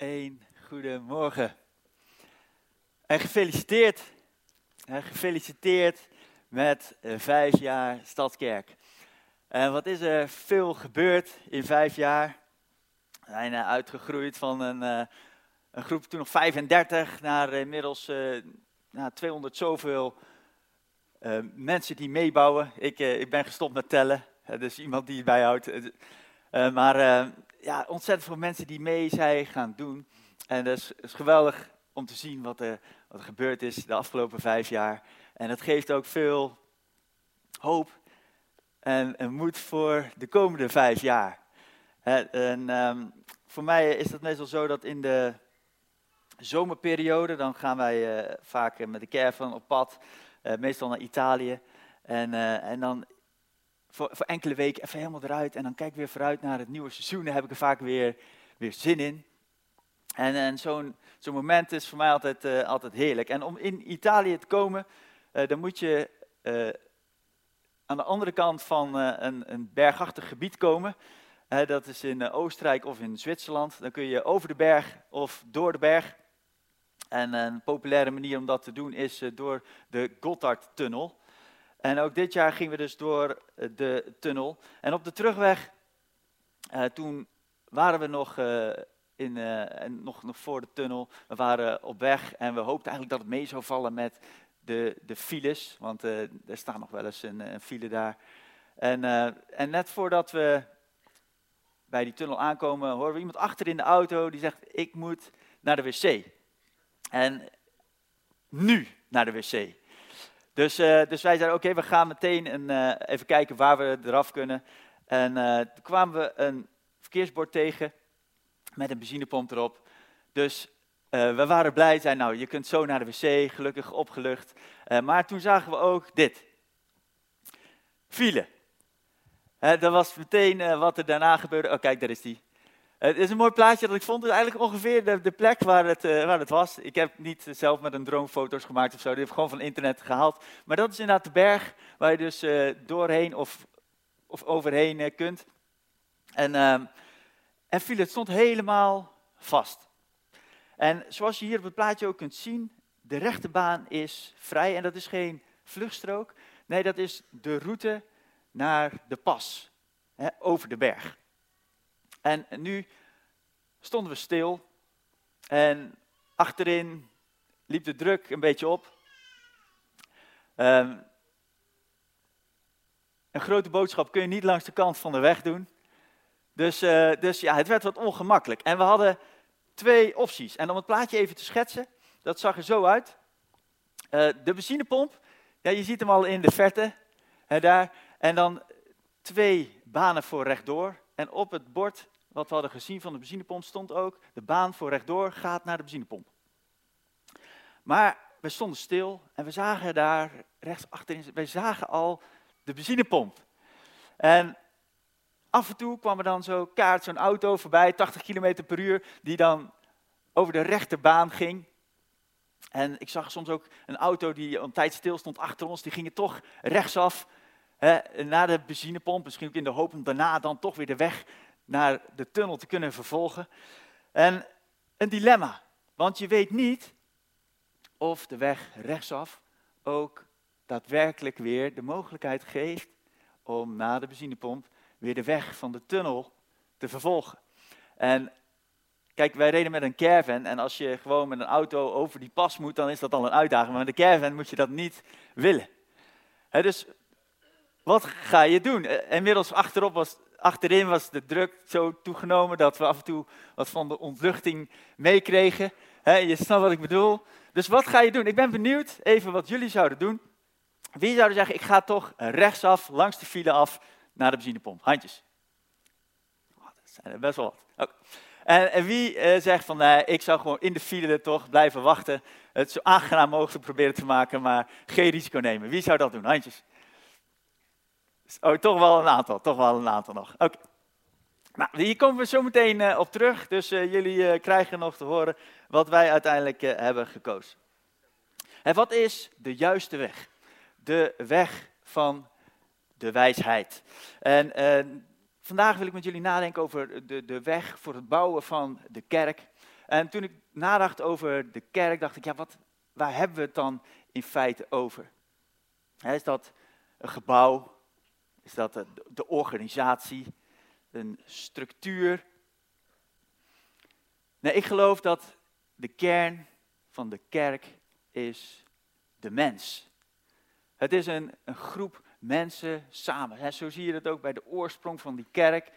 Een goedemorgen. En gefeliciteerd. Gefeliciteerd met eh, vijf jaar Stadskerk. En wat is er veel gebeurd in vijf jaar? We zijn eh, uitgegroeid van een, eh, een groep toen nog 35 naar inmiddels naar 200 zoveel mensen die meebouwen. Ik, ik ben gestopt met tellen, dus iemand die het bijhoudt. maar ja, ontzettend veel mensen die mee zijn gaan doen. En dat is, geweldig om te zien wat er, wat er gebeurd is de afgelopen vijf jaar. En het geeft ook veel hoop en, en moed voor de komende vijf jaar. En, um, voor mij is het meestal zo dat in de zomerperiode, dan gaan wij uh, vaak met de caravan op pad, uh, meestal naar Italië. En, uh, en dan voor, enkele weken even helemaal eruit. En dan kijk ik weer vooruit naar het nieuwe seizoen. Daar heb ik er vaak weer, weer zin in. En, en zo'n zo'n moment is voor mij altijd, uh, altijd heerlijk. En om in Italië te komen, uh, dan moet je uh, aan de andere kant van een, een, bergachtig gebied komen. dat is in Oostenrijk of in Zwitserland. Dan kun je over de berg of door de berg. En een populaire manier om dat te doen is door de Gotthardtunnel. En ook dit jaar gingen we dus door eh, de tunnel. En op de terugweg, uh, toen waren we nog, uh, in, nog, nog voor de tunnel. We waren op weg en we hoopten eigenlijk dat het mee zou vallen met de, de files. Want er staat nog wel eens een, een file daar. En, en net voordat we bij die tunnel aankomen, horen we iemand achter in de auto die zegt: Ik moet naar de wc. En nu naar de wc. Dus, uh, dus wij zeiden, oké, we gaan meteen een, uh, even kijken waar we eraf kunnen. En uh, toen kwamen we een verkeersbord tegen met een benzinepomp erop. Dus we waren blij, zeiden, nou, je kunt zo naar de wc, gelukkig opgelucht. maar toen zagen we ook dit. File. dat was meteen wat er daarna gebeurde. Oh, kijk, daar is die. Het is een mooi plaatje dat ik vond. Het is eigenlijk ongeveer de, plek waar het, uh, waar het was. Ik heb niet zelf met een drone foto's gemaakt of zo. Die heb ik gewoon van internet gehaald. Maar dat is inderdaad de berg waar je dus uh, doorheen of, of overheen uh, kunt. En, uh, en viel, het stond helemaal vast. En zoals je hier op het plaatje ook kunt zien, de rechterbaan is vrij. En dat is geen vluchtstrook. Nee, dat is de route naar de pas. Hè, over de berg. En nu stonden we stil en achterin liep de druk een beetje op. Um, een grote boodschap kun je niet langs de kant van de weg doen. Dus, uh, dus ja, het werd wat ongemakkelijk. En we hadden twee opties. En om het plaatje even te schetsen, dat zag er zo uit. Uh, de benzinepomp, ja, je ziet hem al in de verte, daar. En dan twee banen voor rechtdoor. En op het bord wat we hadden gezien van de benzinepomp stond ook, de baan voor rechtdoor gaat naar de benzinepomp. Maar we stonden stil en we zagen daar rechts achterin, wij zagen al de benzinepomp. En af en toe kwam er dan zo kaart, zo'n auto voorbij, 80 km per uur, die dan over de rechterbaan ging. En ik zag soms ook een auto die een tijd stil stond achter ons, die ging toch rechtsaf hè, naar de benzinepomp. Misschien ook in de hoop om daarna dan toch weer de weg naar de tunnel te kunnen vervolgen. En een dilemma, want je weet niet of de weg rechtsaf ook daadwerkelijk weer de mogelijkheid geeft om na de benzinepomp weer de weg van de tunnel te vervolgen. En kijk, wij reden met een caravan en als je gewoon met een auto over die pas moet, dan is dat al een uitdaging. Maar met een caravan moet je dat niet willen. dus wat ga je doen? Eh, inmiddels achterop was achterin was de druk zo toegenomen dat we af en toe wat van de ontluchting meekregen. je snapt wat ik bedoel. Dus wat ga je doen? Ik ben benieuwd even wat jullie zouden doen. Wie zouden zeggen, ik ga toch rechtsaf, langs de file af, naar de benzinepomp? Handjes. Oh, dat zijn er best wel wat. En, wie uh, zegt van, ik zou gewoon in de file toch blijven wachten. Het zo aangenaam mogelijk proberen te maken, maar geen risico nemen. Wie zou dat doen? Handjes. Oh, toch wel een aantal, toch wel een aantal nog. Oké. Nou, hier komen we zo meteen uh, op terug, dus uh, jullie uh, krijgen nog te horen wat wij uiteindelijk hebben gekozen. En wat is de juiste weg? De weg van de wijsheid. En vandaag wil ik met jullie nadenken over de, de weg voor het bouwen van de kerk. En toen ik nadacht over de kerk, dacht ik, ja, wat, waar hebben we het dan in feite over? is dat een gebouw? Is dat de organisatie? Een structuur? Nee, ik geloof dat de kern van de kerk is de mens. Het is een, een groep mensen samen. zo zie je het ook bij de oorsprong van die kerk.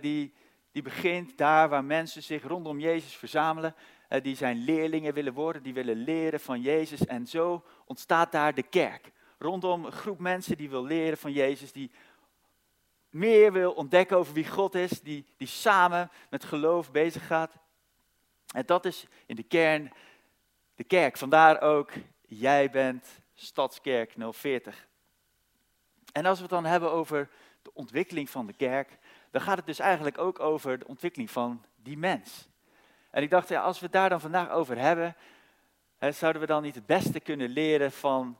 die, die begint daar waar mensen zich rondom Jezus verzamelen. die zijn leerlingen willen worden, die willen leren van Jezus. En zo ontstaat daar de kerk. Rondom een groep mensen die wil leren van Jezus, die meer wil ontdekken over wie God is, die, die samen met geloof bezig gaat. En dat is in de kern de kerk. Vandaar ook, jij bent Stadskerk 040. En als we het dan hebben over de ontwikkeling van de kerk, dan gaat het dus eigenlijk ook over de ontwikkeling van die mens. En ik dacht, ja, als we het daar dan vandaag over hebben, hè, zouden we dan niet het beste kunnen leren van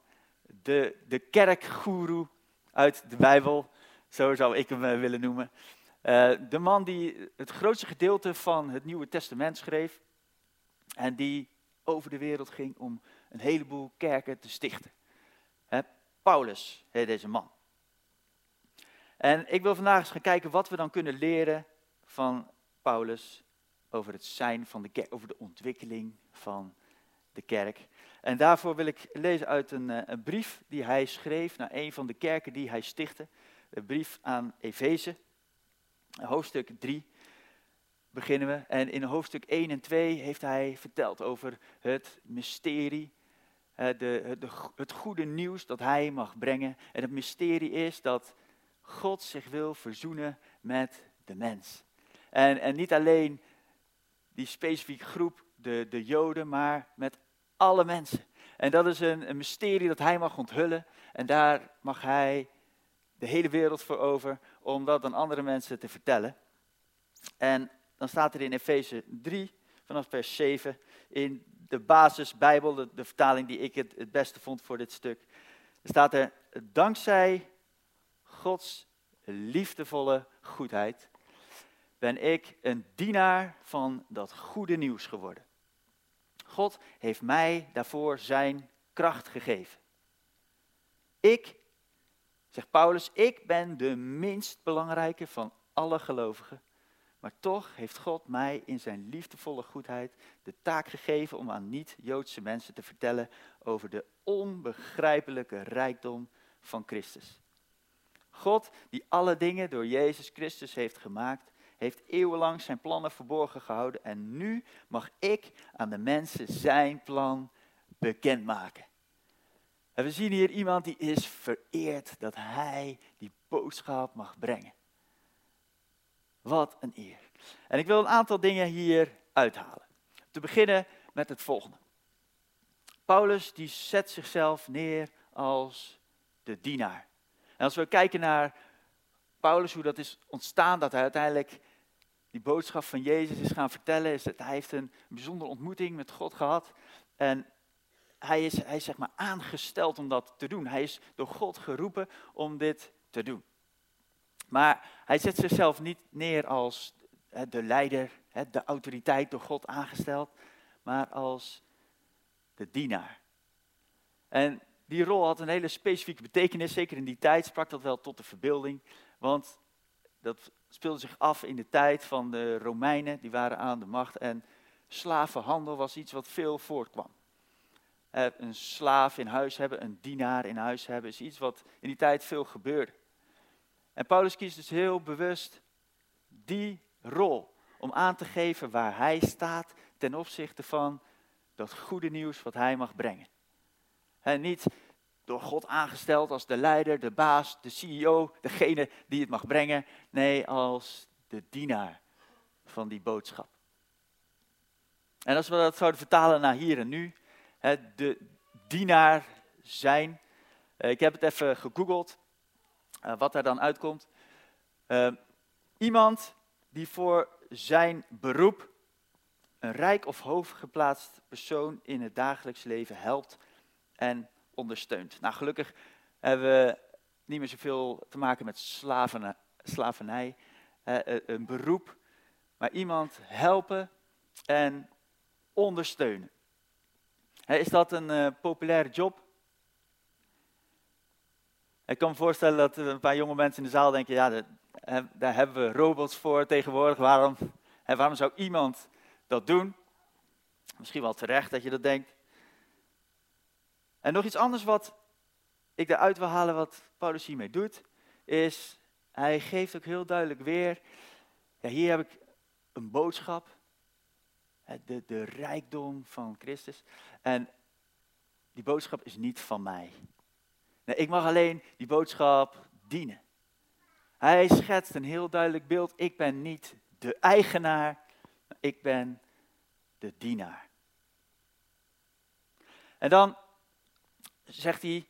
de, de kerkgoeroe uit de Bijbel, zo zou ik hem eh, willen noemen. Uh, de man die het grootste gedeelte van het Nieuwe Testament schreef en die over de wereld ging om een heleboel kerken te stichten. Paulus heet deze man. En ik wil vandaag eens gaan kijken wat we dan kunnen leren van Paulus over het zijn van de kerk, over de ontwikkeling van de kerk. En daarvoor wil ik lezen uit een, eh, een brief die hij schreef naar een van de kerken die hij stichtte. Een brief aan Efeze, hoofdstuk 3 beginnen we. En in hoofdstuk 1 en 2 heeft hij verteld over het mysterie, de, de, het goede nieuws dat hij mag brengen. En het mysterie is dat God zich wil verzoenen met de mens. En, en niet alleen die specifieke groep, de, de Joden, maar met alle mensen. En dat is een, een mysterie dat hij mag onthullen. En daar mag hij de hele wereld voor over, om dat aan andere mensen te vertellen. En dan staat er in Efeze 3, vanaf vers 7, in de basisbijbel, de, de vertaling die ik het, het beste vond voor dit stuk, staat er, dankzij Gods liefdevolle goedheid ben ik een dienaar van dat goede nieuws geworden. God heeft mij daarvoor zijn kracht gegeven. Ik, zegt Paulus, ik ben de minst belangrijke van alle gelovigen. Maar toch heeft God mij in zijn liefdevolle goedheid de taak gegeven om aan niet-Joodse mensen te vertellen over de onbegrijpelijke rijkdom van Christus. God, die alle dingen door Jezus Christus heeft gemaakt, heeft eeuwenlang zijn plannen verborgen gehouden en nu mag ik aan de mensen zijn plan bekendmaken. En we zien hier iemand die is vereerd dat hij die boodschap mag brengen. Wat een eer. En ik wil een aantal dingen hier uithalen. Te beginnen met het volgende. Paulus die zet zichzelf neer als de dienaar. En als we kijken naar Paulus, hoe dat is ontstaan, dat hij uiteindelijk die boodschap van Jezus is gaan vertellen, is dat hij heeft een bijzondere ontmoeting met God gehad. En hij is, hij is zeg maar aangesteld om dat te doen. Hij is door God geroepen om dit te doen. Maar hij zet zichzelf niet neer als de leider, de autoriteit door God aangesteld, maar als de dienaar. En die rol had een hele specifieke betekenis, zeker in die tijd sprak dat wel tot de verbeelding, want dat speelde zich af in de tijd van de Romeinen, die waren aan de macht en slavenhandel was iets wat veel voortkwam. Een slaaf in huis hebben, een dienaar in huis hebben, is iets wat in die tijd veel gebeurde. En Paulus kiest dus heel bewust die rol om aan te geven waar hij staat ten opzichte van dat goede nieuws wat hij mag brengen. En niet door God aangesteld als de leider, de baas, de CEO, degene die het mag brengen. Nee, als de dienaar van die boodschap. En als we dat zouden vertalen naar hier en nu, de dienaar zijn. Eh, ik heb het even gegoogeld, eh, wat er dan uitkomt. Eh, iemand die voor zijn beroep een rijk of hooggeplaatst persoon in het dagelijks leven helpt en ondersteunt. Nou, gelukkig hebben we niet meer zoveel te maken met slavernij, een beroep, maar iemand helpen en ondersteunen. is dat een uh, populaire job? Ik kan me voorstellen dat een paar jonge mensen in de zaal denken, ja, daar hebben we robots voor tegenwoordig. Waarom, waarom zou iemand dat doen? Misschien wel terecht dat je dat denkt. En nog iets anders wat ik eruit wil halen, wat Paulus hiermee doet, is hij geeft ook heel duidelijk weer, ja, hier heb ik een boodschap, de, de rijkdom van Christus. En die boodschap is niet van mij. Ik mag alleen die boodschap dienen. Hij schetst een heel duidelijk beeld. Ik ben niet de eigenaar, ik ben de dienaar. En dan zegt hij,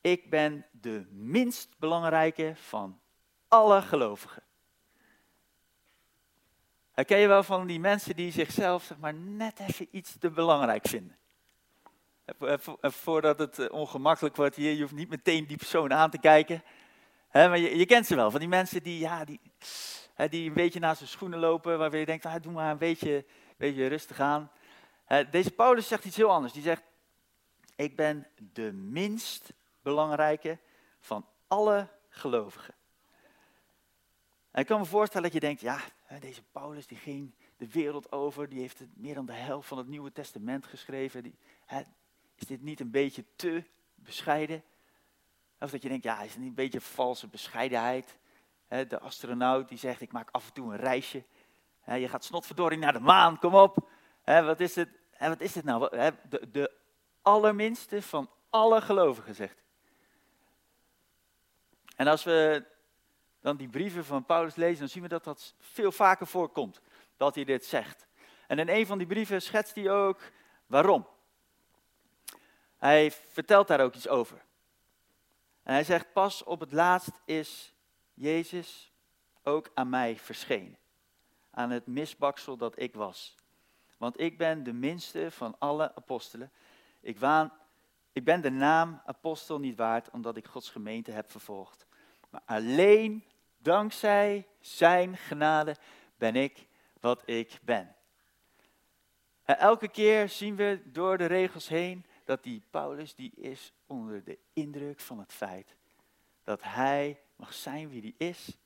ik ben de minst belangrijke van alle gelovigen. Herken je wel van die mensen die zichzelf zeg maar, net even iets te belangrijk vinden? Voordat het eh, ongemakkelijk wordt hier, je hoeft niet meteen die persoon aan te kijken. maar je, je, kent ze wel, van die mensen die, ja, die, die een beetje naast zijn schoenen lopen, waarvan je denkt, ah, doe maar een beetje, beetje rustig aan. Deze Paulus zegt iets heel anders. Die zegt, ik ben de minst belangrijke van alle gelovigen. En ik kan me voorstellen dat je denkt, ja, deze Paulus die ging de wereld over, die heeft meer dan de helft van het Nieuwe Testament geschreven. Die, hè, is dit niet een beetje te bescheiden? Of dat je denkt, ja, is het niet een beetje valse bescheidenheid? Hè, de astronaut die zegt, ik maak af en toe een reisje. Hè, je gaat snotverdorie naar de maan, kom op. Wat, is hè, wat is dit nou? De, de allerminste van alle gelovigen, zegt En als we dan die brieven van Paulus lezen, dan zien we dat dat veel vaker voorkomt, dat hij dit zegt. En in een van die brieven schetst hij ook waarom. Hij vertelt daar ook iets over. En hij zegt, pas op het laatst is Jezus ook aan mij verschenen. Aan het misbaksel dat ik was. Want ik ben de minste van alle apostelen. Ik, waan, ik ben de naam apostel niet waard, omdat ik Gods gemeente heb vervolgd. Maar alleen Dankzij zijn genade ben ik wat ik ben. En elke keer zien we door de regels heen dat die Paulus die is onder de indruk van het feit dat hij mag zijn wie hij is,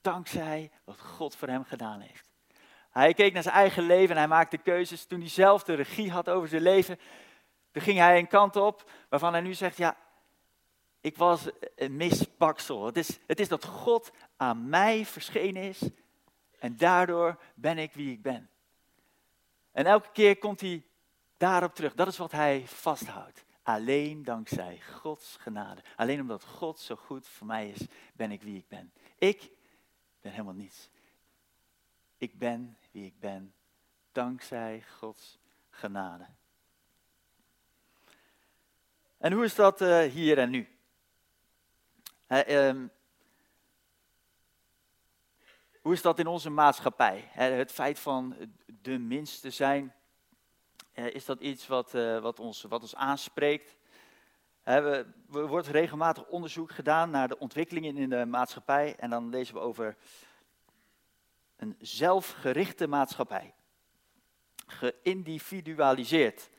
dankzij wat God voor hem gedaan heeft. Hij keek naar zijn eigen leven en hij maakte keuzes. Toen hij zelf de regie had over zijn leven, toen ging hij een kant op waarvan hij nu zegt, ja, ik was een misbaksel. Het is, het is dat God aan mij verschenen is en daardoor ben ik wie ik ben. En elke keer komt hij daarop terug. Dat is wat hij vasthoudt. Alleen dankzij Gods genade. Alleen omdat God zo goed voor mij is, ben ik wie ik ben. Ik ben helemaal niets. Ik ben wie ik ben, dankzij Gods genade. En hoe is dat uh, hier en nu? Ehm, hoe is dat in onze maatschappij? het feit van de minste zijn, is dat iets wat, uh, wat, ons, wat ons aanspreekt? er wordt regelmatig onderzoek gedaan naar de ontwikkelingen in de maatschappij en dan lezen we over een zelfgerichte maatschappij. Geïndividualiseerd.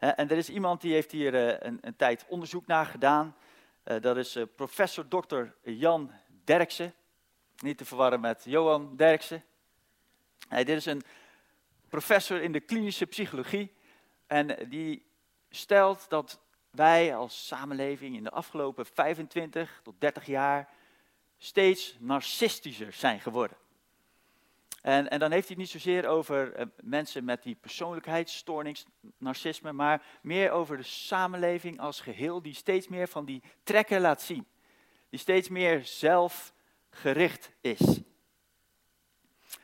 En er is iemand die heeft hier uh, een, een tijd onderzoek naar gedaan. Uh, dat is uh, professor Dr. Jan Derksen. Niet te verwarren met Johan Derksen. Hij, dit is een professor in de klinische psychologie. En die stelt dat wij als samenleving in de afgelopen 25 tot 30 jaar steeds narcistischer zijn geworden. En, en dan heeft hij het niet zozeer over uh, mensen met die persoonlijkheidsstoornings, narcisme, maar meer over de samenleving als geheel, die steeds meer van die trekken laat zien. Die steeds meer zelfgericht is.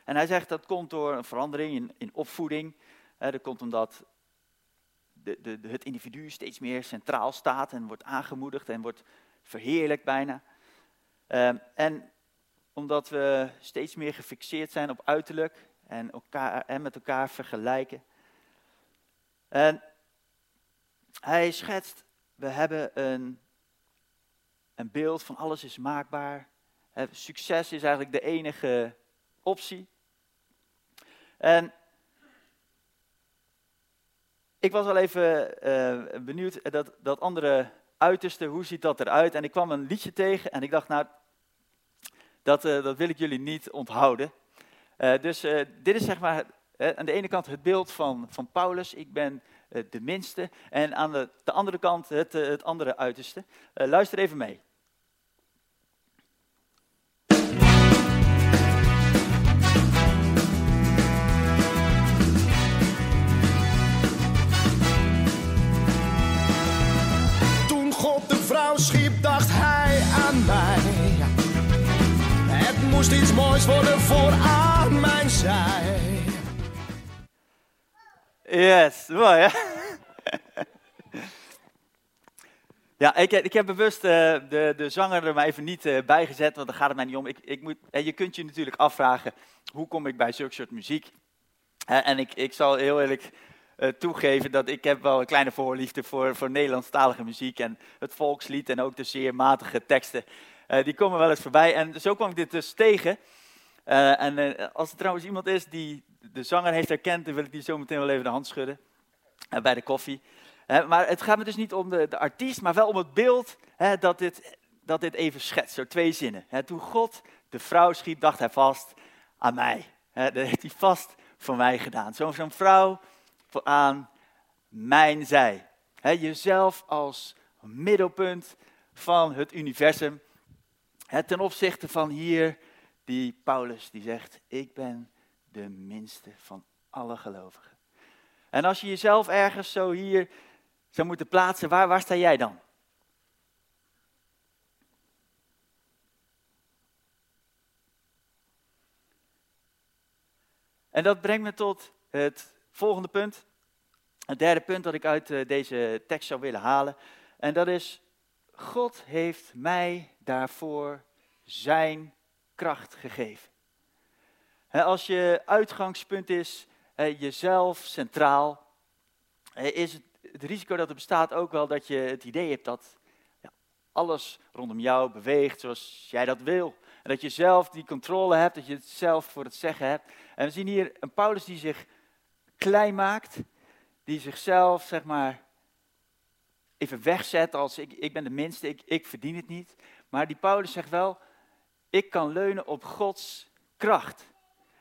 En hij zegt dat komt door een verandering in, in opvoeding. Uh, dat komt omdat de, de, het individu steeds meer centraal staat en wordt aangemoedigd en wordt verheerlijkt bijna. Uh, en omdat we steeds meer gefixeerd zijn op uiterlijk en, elkaar, met elkaar vergelijken. En hij schetst, we hebben een, een beeld van alles is maakbaar. Succes is eigenlijk de enige optie. En ik was al even uh, benieuwd, dat, dat andere uiterste, hoe ziet dat eruit? En ik kwam een liedje tegen en ik dacht, nou, dat, uh, dat wil ik jullie niet onthouden. Uh, dus dit is zeg maar aan de ene kant het beeld van, van Paulus, ik ben de minste. En aan de, de andere kant het, het andere uiterste. luister even mee. Moest iets moois worden voor aan mijn zij. Yes, mooi hè? Ja, ik, ik, heb bewust uh, de, de zanger er maar even niet uh, bij gezet, want daar gaat het mij niet om. Ik, ik moet, uh, je kunt je natuurlijk afvragen, hoe kom ik bij zulke soort muziek? en ik, ik zal heel eerlijk toegeven dat ik heb wel een kleine voorliefde voor, voor Nederlandstalige muziek en het volkslied en ook de zeer matige teksten. Uh, die komen wel eens voorbij en zo kwam ik dit dus tegen. Uh, en als er trouwens iemand is die de zanger heeft herkend, dan wil ik die zo meteen wel even de hand schudden bij de koffie. maar het gaat me dus niet om de, de artiest, maar wel om het beeld dat, dit, dat dit even schetst. Zo twee zinnen. toen God de vrouw schiep, dacht hij vast aan mij. dat heeft hij vast voor mij gedaan. Zo'n vrouw aan mijn zij. jezelf als middelpunt van het universum. Ten opzichte van hier, die Paulus die zegt, ik ben de minste van alle gelovigen. En als je jezelf ergens zo hier zou moeten plaatsen, waar, waar sta jij dan? En dat brengt me tot het volgende punt. Het derde punt dat ik uit eh, deze tekst zou willen halen. En dat is, God heeft mij daarvoor zijn kracht gegeven. Als je uitgangspunt is jezelf centraal, is het, het risico dat er bestaat ook wel dat je het idee hebt dat alles rondom jou beweegt zoals jij dat wil. En dat je zelf die controle hebt, dat je het zelf voor het zeggen hebt. En we zien hier een Paulus die zich klein maakt, die zichzelf, zeg maar, even wegzet als ik, ik ben de minste, ik, ik verdien het niet. Maar die Paulus zegt wel, ik kan leunen op Gods kracht.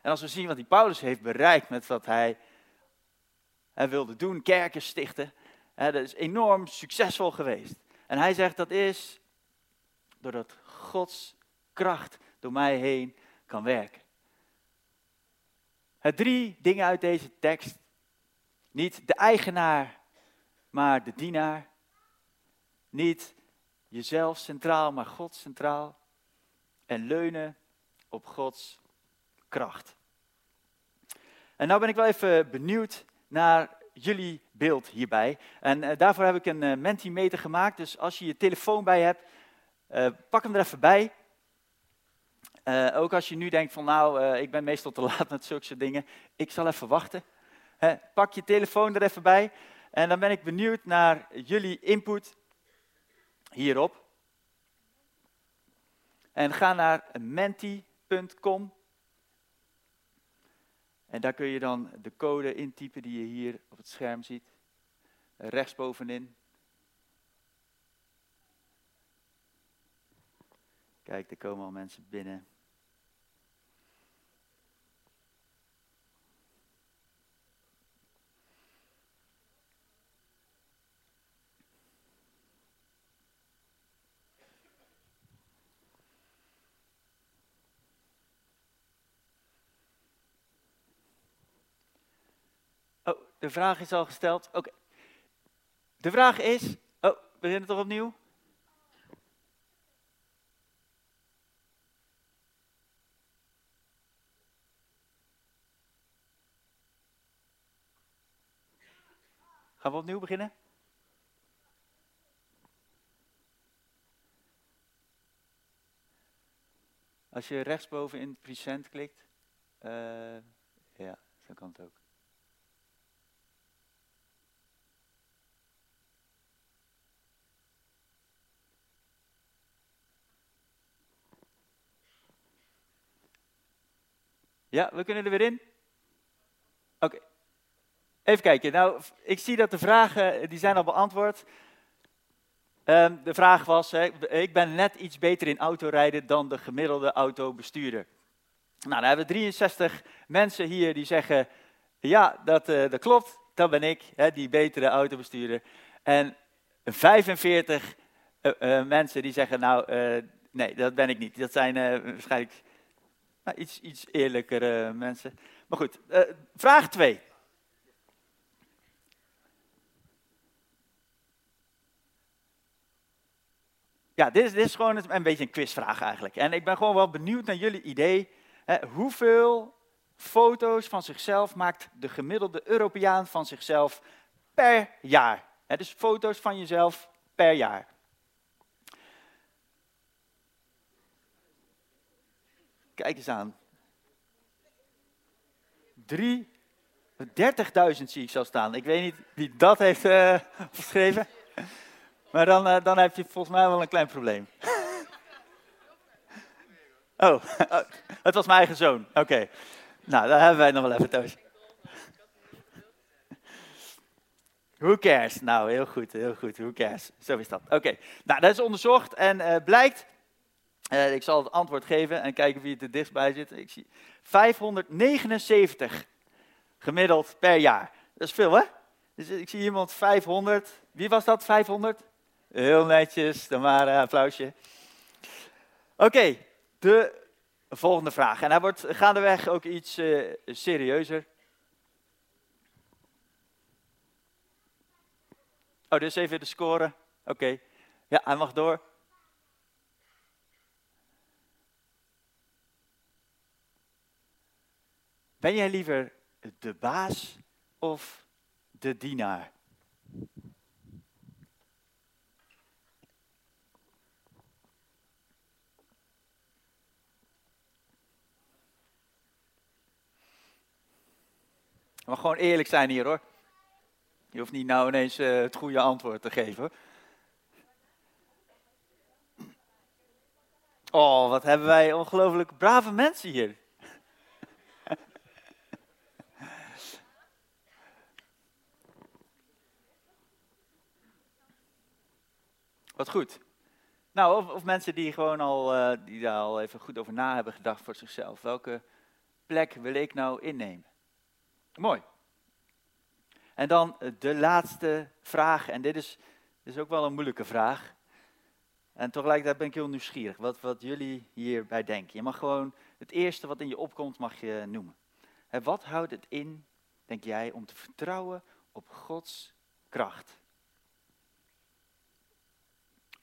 En als we zien wat die Paulus heeft bereikt met wat hij, hij wilde doen, kerken stichten, hè, dat is enorm succesvol geweest. En hij zegt dat is doordat Gods kracht door mij heen kan werken. Het drie dingen uit deze tekst. Niet de eigenaar, maar de dienaar. Niet jezelf centraal, maar God centraal. En leunen op Gods kracht. En nou ben ik wel even benieuwd naar jullie beeld hierbij. En uh, daarvoor heb ik een uh, Mentimeter gemaakt. Dus als je je telefoon bij hebt, uh, pak hem er even bij. Ook als je nu denkt van nou, ik ben meestal te laat met zulke soort dingen. Ik zal even wachten. He, pak je telefoon er even bij. En dan ben ik benieuwd naar jullie input hierop. En ga naar menti.com. En daar kun je dan de code intypen die je hier op het scherm ziet. Rechtsbovenin. Kijk, er komen al mensen binnen. De vraag is al gesteld. Oké. De vraag is. Oh, we beginnen toch opnieuw? Gaan we opnieuw beginnen? Als je rechtsboven in present klikt, uh, ja, zo kan het ook. Ja, we kunnen er weer in? Oké. Even kijken. Nou, ik zie dat de vragen, die zijn al beantwoord. Um, de vraag was, ik ben net iets beter in autorijden dan de gemiddelde autobestuurder. Nou, dan hebben we 63 mensen hier die zeggen, ja, dat, uh, dat klopt, dat ben ik, die betere autobestuurder. En 45 uh, uh, mensen die zeggen, nou, nee, dat ben ik niet. Dat zijn waarschijnlijk nou, iets, iets eerlijkere mensen. Maar goed, vraag 2. Ja, dit is, dit is gewoon een, beetje een quizvraag eigenlijk. En ik ben gewoon wel benieuwd naar jullie idee. Hè, hoeveel foto's van zichzelf maakt de gemiddelde Europeaan van zichzelf per jaar? Hè, dus foto's van jezelf per jaar. Kijk eens aan. 3, 30.000 zie ik zo staan. Ik weet niet wie dat heeft uh, geschreven. Maar dan, uh, dan heb je volgens mij wel een klein probleem. Oh, het was mijn eigen zoon. Oké. Nou, daar hebben wij nog wel even thuis. Who cares? Nou, heel goed, heel goed. Who cares? Zo is dat. Oké. Nou, dat is onderzocht en uh, blijkt. Ik zal het antwoord geven en kijken wie er dichtbij zit. Ik zie 579 gemiddeld per jaar. Dat is veel, hè? Dus ik zie iemand 500. Wie was dat? 500? Heel netjes, dan maar een applausje. Oké, de volgende vraag. En hij wordt gaandeweg ook iets uh, serieuzer. Oh, dus even de score. Oké. Ja, hij mag door. Ben jij liever de baas of de dienaar? Maar gewoon eerlijk zijn hier hoor. Je hoeft niet nou ineens uh, het goede antwoord te geven. Oh, wat hebben wij ongelooflijk brave mensen hier. Wat goed. Nou, of, of, mensen die gewoon al, uh, die daar al even goed over na hebben gedacht voor zichzelf. Welke plek wil ik nou innemen? Mooi. En dan eh, de laatste vraag, en dit is, is ook wel een moeilijke vraag. En tegelijkertijd ben ik heel nieuwsgierig wat, wat jullie hierbij denken. Je mag gewoon het eerste wat in je opkomt, mag je noemen. En wat houdt het in, denk jij, om te vertrouwen op Gods kracht?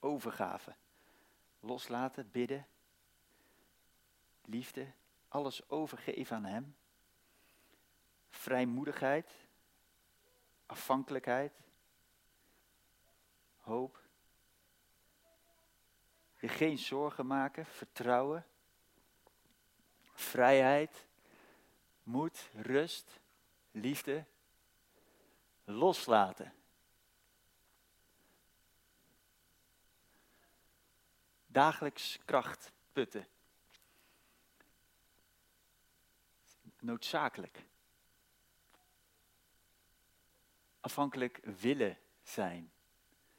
Overgave, loslaten, bidden, liefde, alles overgeven aan Hem vrijmoedigheid, afhankelijkheid, hoop. Je geen zorgen maken, vertrouwen, vrijheid, moed, rust, liefde, loslaten. Dagelijks kracht putten. Noodzakelijk. afhankelijk willen zijn.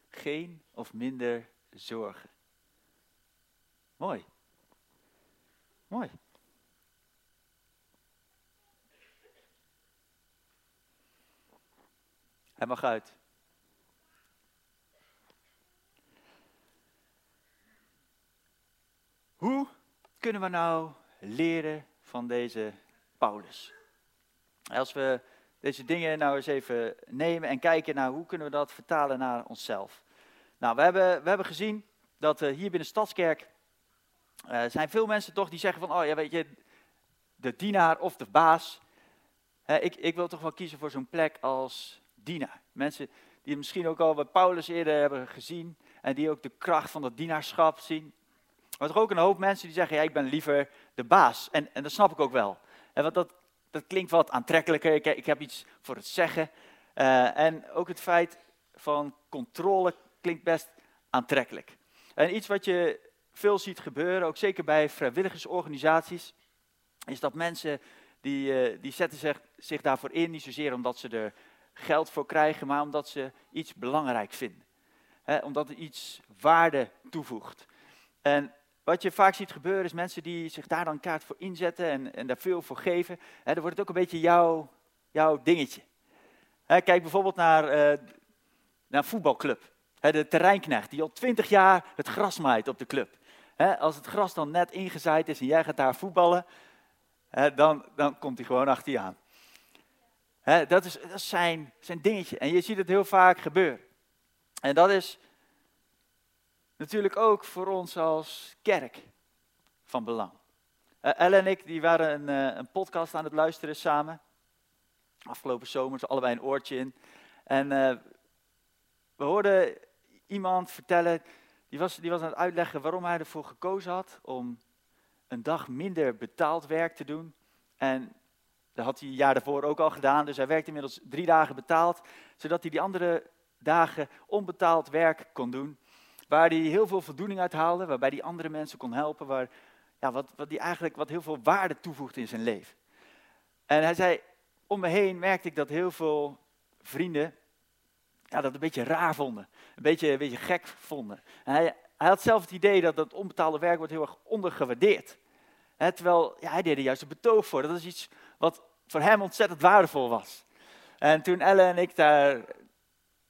Geen of minder zorgen. Mooi. Mooi. Hij mag uit. Hoe kunnen we nou leren van deze Paulus? Als we deze dingen nou eens even nemen en kijken naar hoe kunnen we dat vertalen naar onszelf. Nou, we hebben, we hebben gezien dat uh, hier binnen Stadskerk uh, zijn veel mensen toch die zeggen van, oh ja, weet je, de dienaar of de baas. ik, ik wil toch wel kiezen voor zo'n plek als dienaar. Mensen die misschien ook al bij Paulus eerder hebben gezien en die ook de kracht van dat dienaarschap zien. Maar er ook een hoop mensen die zeggen, ja, ik ben liever de baas. En, en dat snap ik ook wel. En want dat, dat klinkt wat aantrekkelijker. Ik, ik heb iets voor het zeggen. Uh, en ook het feit van controle klinkt best aantrekkelijk. En iets wat je veel ziet gebeuren, ook zeker bij vrijwilligersorganisaties, is dat mensen die, eh, die zetten zich, zich daarvoor in, niet zozeer omdat ze er geld voor krijgen, maar omdat ze iets belangrijk vinden. Omdat er iets waarde toevoegt. En wat je vaak ziet gebeuren is mensen die zich daar dan kaart voor inzetten en, en daar veel voor geven. Hè, dan wordt het ook een beetje jouw, jouw dingetje. Hè, kijk bijvoorbeeld naar, uh, naar een voetbalclub. Hè, de terreinknecht die al twintig jaar het gras maait op de club. Hè, als het gras dan net ingezaaid is en jij gaat daar voetballen, dan, dan komt hij gewoon achter je aan. dat is, dat zijn, zijn dingetje. En je ziet het heel vaak gebeuren. En dat is natuurlijk ook voor ons als kerk van belang. Uh, Elle en ik die waren een, uh, een, podcast aan het luisteren samen. Afgelopen zomer, ze allebei een oortje in. En uh, we hoorden iemand vertellen, die was, die was aan het uitleggen waarom hij ervoor gekozen had om een dag minder betaald werk te doen. En dat had hij een jaar daarvoor ook al gedaan, dus hij werkte inmiddels drie dagen betaald, zodat hij die andere dagen onbetaald werk kon doen. Waar hij heel veel voldoening uit haalde, waarbij hij andere mensen kon helpen, waar, ja, wat, wat, die eigenlijk, wat heel veel waarde toevoegt in zijn leven. En hij zei, om me heen merkte ik dat heel veel vrienden ja, dat een beetje raar vonden, een beetje, een beetje gek vonden. En hij, hij had zelf het idee dat dat onbetaalde werk wordt heel erg ondergewaardeerd. Terwijl ja, hij deed er juist een betoog voor. Dat is iets wat voor hem ontzettend waardevol was. En toen Ellen en ik daar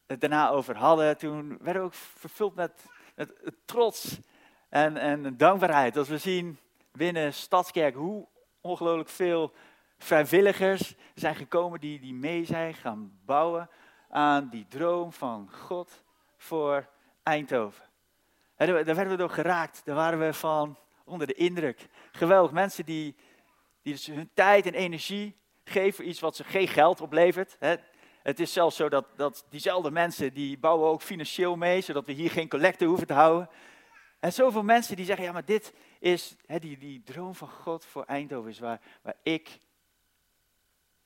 het daarna over hadden, toen werden we ook vervuld met, met trots en, en dankbaarheid. Als we zien binnen Stadskerk hoe ongelooflijk veel vrijwilligers zijn gekomen die, die mee zijn gaan bouwen aan die droom van God voor Eindhoven. daar werden we door geraakt, daar waren we van onder de indruk. Geweldig, mensen die, die dus hun tijd en energie geven voor iets wat ze geen geld oplevert. Hè. Het is zelfs zo dat, dat diezelfde mensen, die bouwen ook financieel mee, zodat we hier geen collecte hoeven te houden. En zoveel mensen die zeggen, ja maar dit is, hè, die, die droom van God voor Eindhoven is waar, waar ik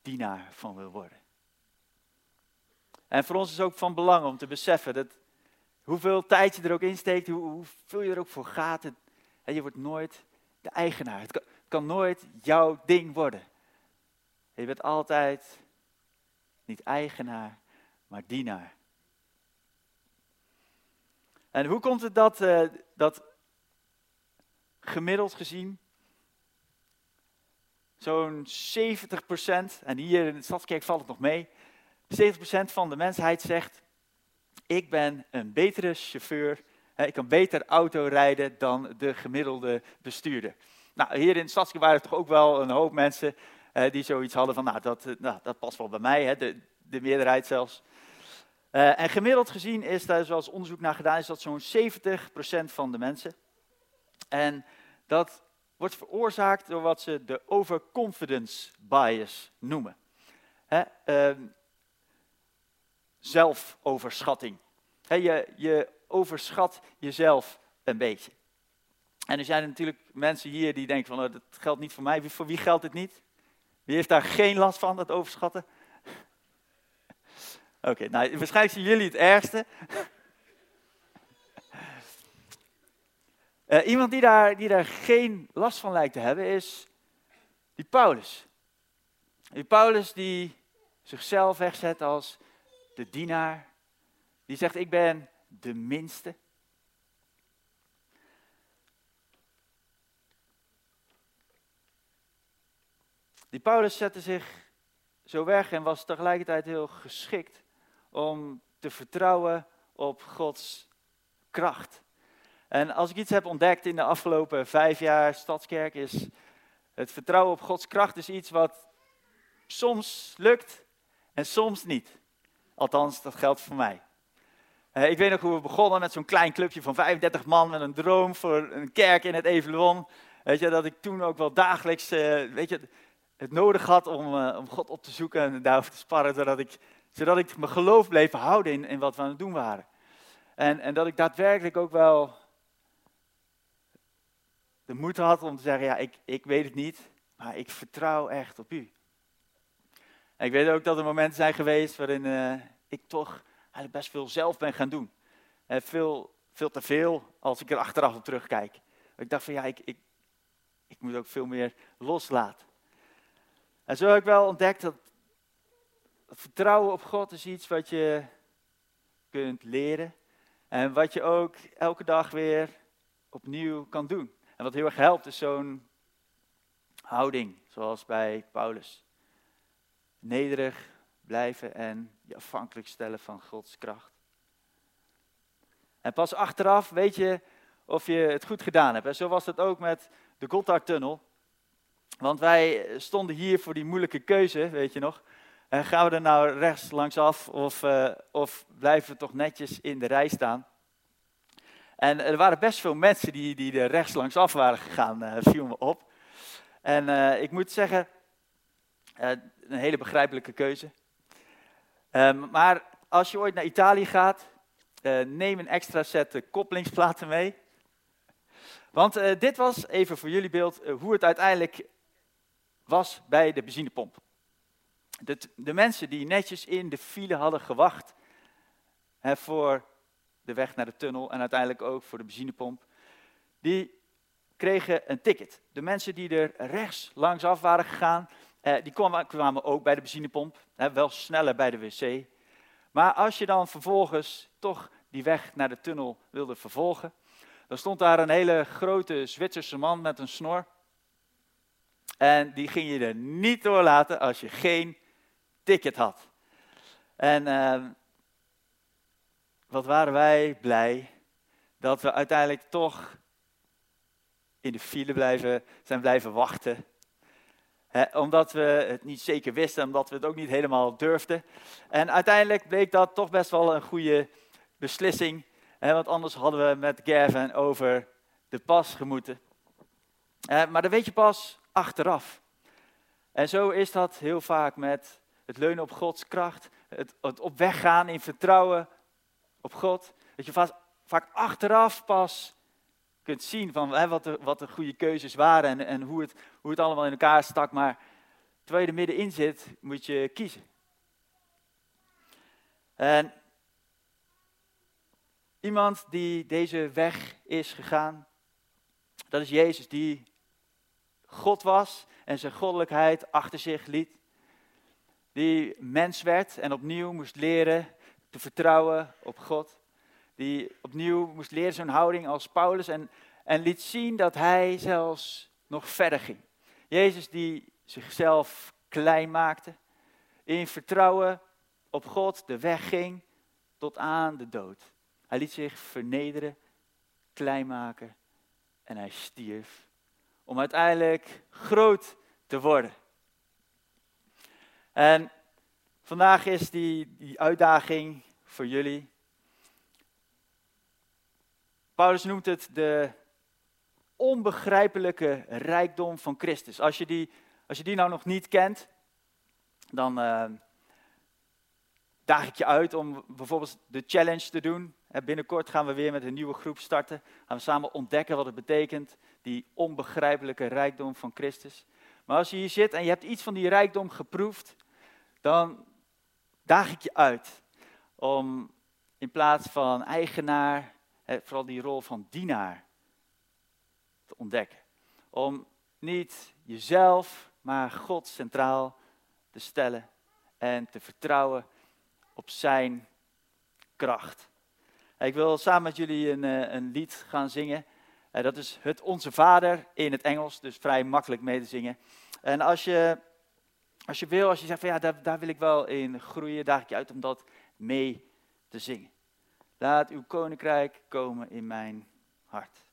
dienaar van wil worden. En voor ons is ook van belang om te beseffen dat hoeveel tijd je er ook in steekt, hoe, hoeveel je er ook voor gaat, het, je wordt nooit de eigenaar. Het kan nooit jouw ding worden. Je bent altijd niet eigenaar, maar dienaar. En hoe komt het dat, uh, dat gemiddeld gezien zo'n 70%, en hier in de Stadskerk valt het nog mee, 70% van de mensheid zegt, ik ben een betere chauffeur ik kan beter auto rijden dan de gemiddelde bestuurder. Nou, hier in het stadsgebied waren er toch ook wel een hoop mensen eh, die zoiets hadden van, nou, dat, eh, nou, dat past wel bij mij, hè, de, de meerderheid zelfs. Uh, en gemiddeld gezien is daar, zoals onderzoek naar gedaan is, dat zo'n 70% van de mensen. En dat wordt veroorzaakt door wat ze de overconfidence bias noemen. Uh, zelfoverschatting. Je, je overschat jezelf een beetje. En er zijn natuurlijk mensen hier die denken van, oh, dat geldt niet voor mij. Voor wie geldt het niet? Wie heeft daar geen last van, dat overschatten? Oké, nou, waarschijnlijk zien jullie het ergste. Uh, iemand die daar, die daar geen last van lijkt te hebben is die Paulus. Die Paulus die zichzelf wegzet als de dienaar. Die zegt, ik ben de minste. Die Paulus zette zich zo weg en was tegelijkertijd heel geschikt om te vertrouwen op Gods kracht. En als ik iets heb ontdekt in de afgelopen vijf jaar Stadskerk, is het vertrouwen op Gods kracht is iets wat soms lukt en soms niet. Althans, dat geldt voor mij. Eh, ik weet nog hoe we begonnen met zo'n klein clubje van 35 man met een droom voor een kerk in het Evelon. Weet je, dat ik toen ook wel dagelijks uh, weet je, het nodig had om, uh, om God op te zoeken en daarover te sparren, zodat ik, zodat ik mijn geloof bleef houden in, in wat we aan het doen waren. En, en dat ik daadwerkelijk ook wel de moed had om te zeggen, ja, ik, ik weet het niet, maar ik vertrouw echt op u. En ik weet ook dat er momenten zijn geweest waarin ik toch eigenlijk best veel zelf ben gaan doen. En veel, veel te veel als ik er achteraf op terugkijk. Ik dacht van ja, ik, ik, ik moet ook veel meer loslaten. En zo heb ik wel ontdekt dat vertrouwen op God is iets wat je kunt leren. En wat je ook elke dag weer opnieuw kan doen. En wat heel erg helpt is zo'n houding, zoals bij Paulus. Nederig blijven en je afhankelijk stellen van Gods kracht. En pas achteraf weet je of je het goed gedaan hebt. En zo was het ook met de Gotthardtunnel. Want wij stonden hier voor die moeilijke keuze, weet je nog. En gaan we er nou rechts langsaf of, uh, of blijven we toch netjes in de rij staan? En er waren best veel mensen die, die er rechts langsaf waren gegaan, uh, viel me op. En uh, ik moet zeggen, een hele begrijpelijke keuze. Um, maar als je ooit naar Italië gaat, neem een extra set koppelingsplaten mee. Want dit was, even voor jullie beeld, hoe het uiteindelijk was bij de benzinepomp. De, de mensen die netjes in de file hadden gewacht hè, voor de weg naar de tunnel en uiteindelijk ook voor de benzinepomp, die kregen een ticket. De mensen die er rechts langsaf waren gegaan, eh, die kwamen, kwamen, ook bij de benzinepomp, hè, wel sneller bij de wc. Maar als je dan vervolgens toch die weg naar de tunnel wilde vervolgen, dan stond daar een hele grote Zwitserse man met een snor. En die ging je er niet doorlaten als je geen ticket had. En uh, wat waren wij blij dat we uiteindelijk toch in de file blijven, zijn blijven wachten. omdat we het niet zeker wisten, omdat we het ook niet helemaal durfden. En uiteindelijk bleek dat toch best wel een goede beslissing. want anders hadden we met Gavin over de pas gemoeten. maar dat weet je pas achteraf. En zo is dat heel vaak met het leunen op Gods kracht, het, op weg gaan in vertrouwen op God. Dat je vaak, vaak achteraf pas kunt zien van hè, wat, de, wat de goede keuzes waren en, en hoe, het, hoe het allemaal in elkaar stak. Maar terwijl je er middenin zit, moet je kiezen. En iemand die deze weg is gegaan, dat is Jezus, die God was en zijn goddelijkheid achter zich liet die mens werd en opnieuw moest leren te vertrouwen op God. Die opnieuw moest leren zo'n houding als Paulus en, en liet zien dat hij zelfs nog verder ging. Jezus die zichzelf klein maakte, in vertrouwen op God de weg ging tot aan de dood. Hij liet zich vernederen, klein maken en hij stierf om uiteindelijk groot te worden. En vandaag is die, die uitdaging voor jullie. Paulus noemt het de onbegrijpelijke rijkdom van Christus. Als je die, als je die nou nog niet kent, dan uh, daag ik je uit om bijvoorbeeld de challenge te doen. Binnenkort gaan we weer met een nieuwe groep starten. Gaan we samen ontdekken wat het betekent, die onbegrijpelijke rijkdom van Christus. Maar als je hier zit en je hebt iets van die rijkdom geproefd, dan daag ik je uit om in plaats van eigenaar, vooral die rol van dienaar te ontdekken. Om niet jezelf, maar God centraal te stellen en te vertrouwen op zijn kracht. Ik wil samen met jullie een, eh, een lied gaan zingen. Eh, dat is Het Onze Vader in het Engels, dus vrij makkelijk mee te zingen. En als je als je wil, als je zegt van ja, daar, daar wil ik wel in groeien, daag ik je uit om dat mee te zingen. Laat uw koninkrijk komen in mijn hart.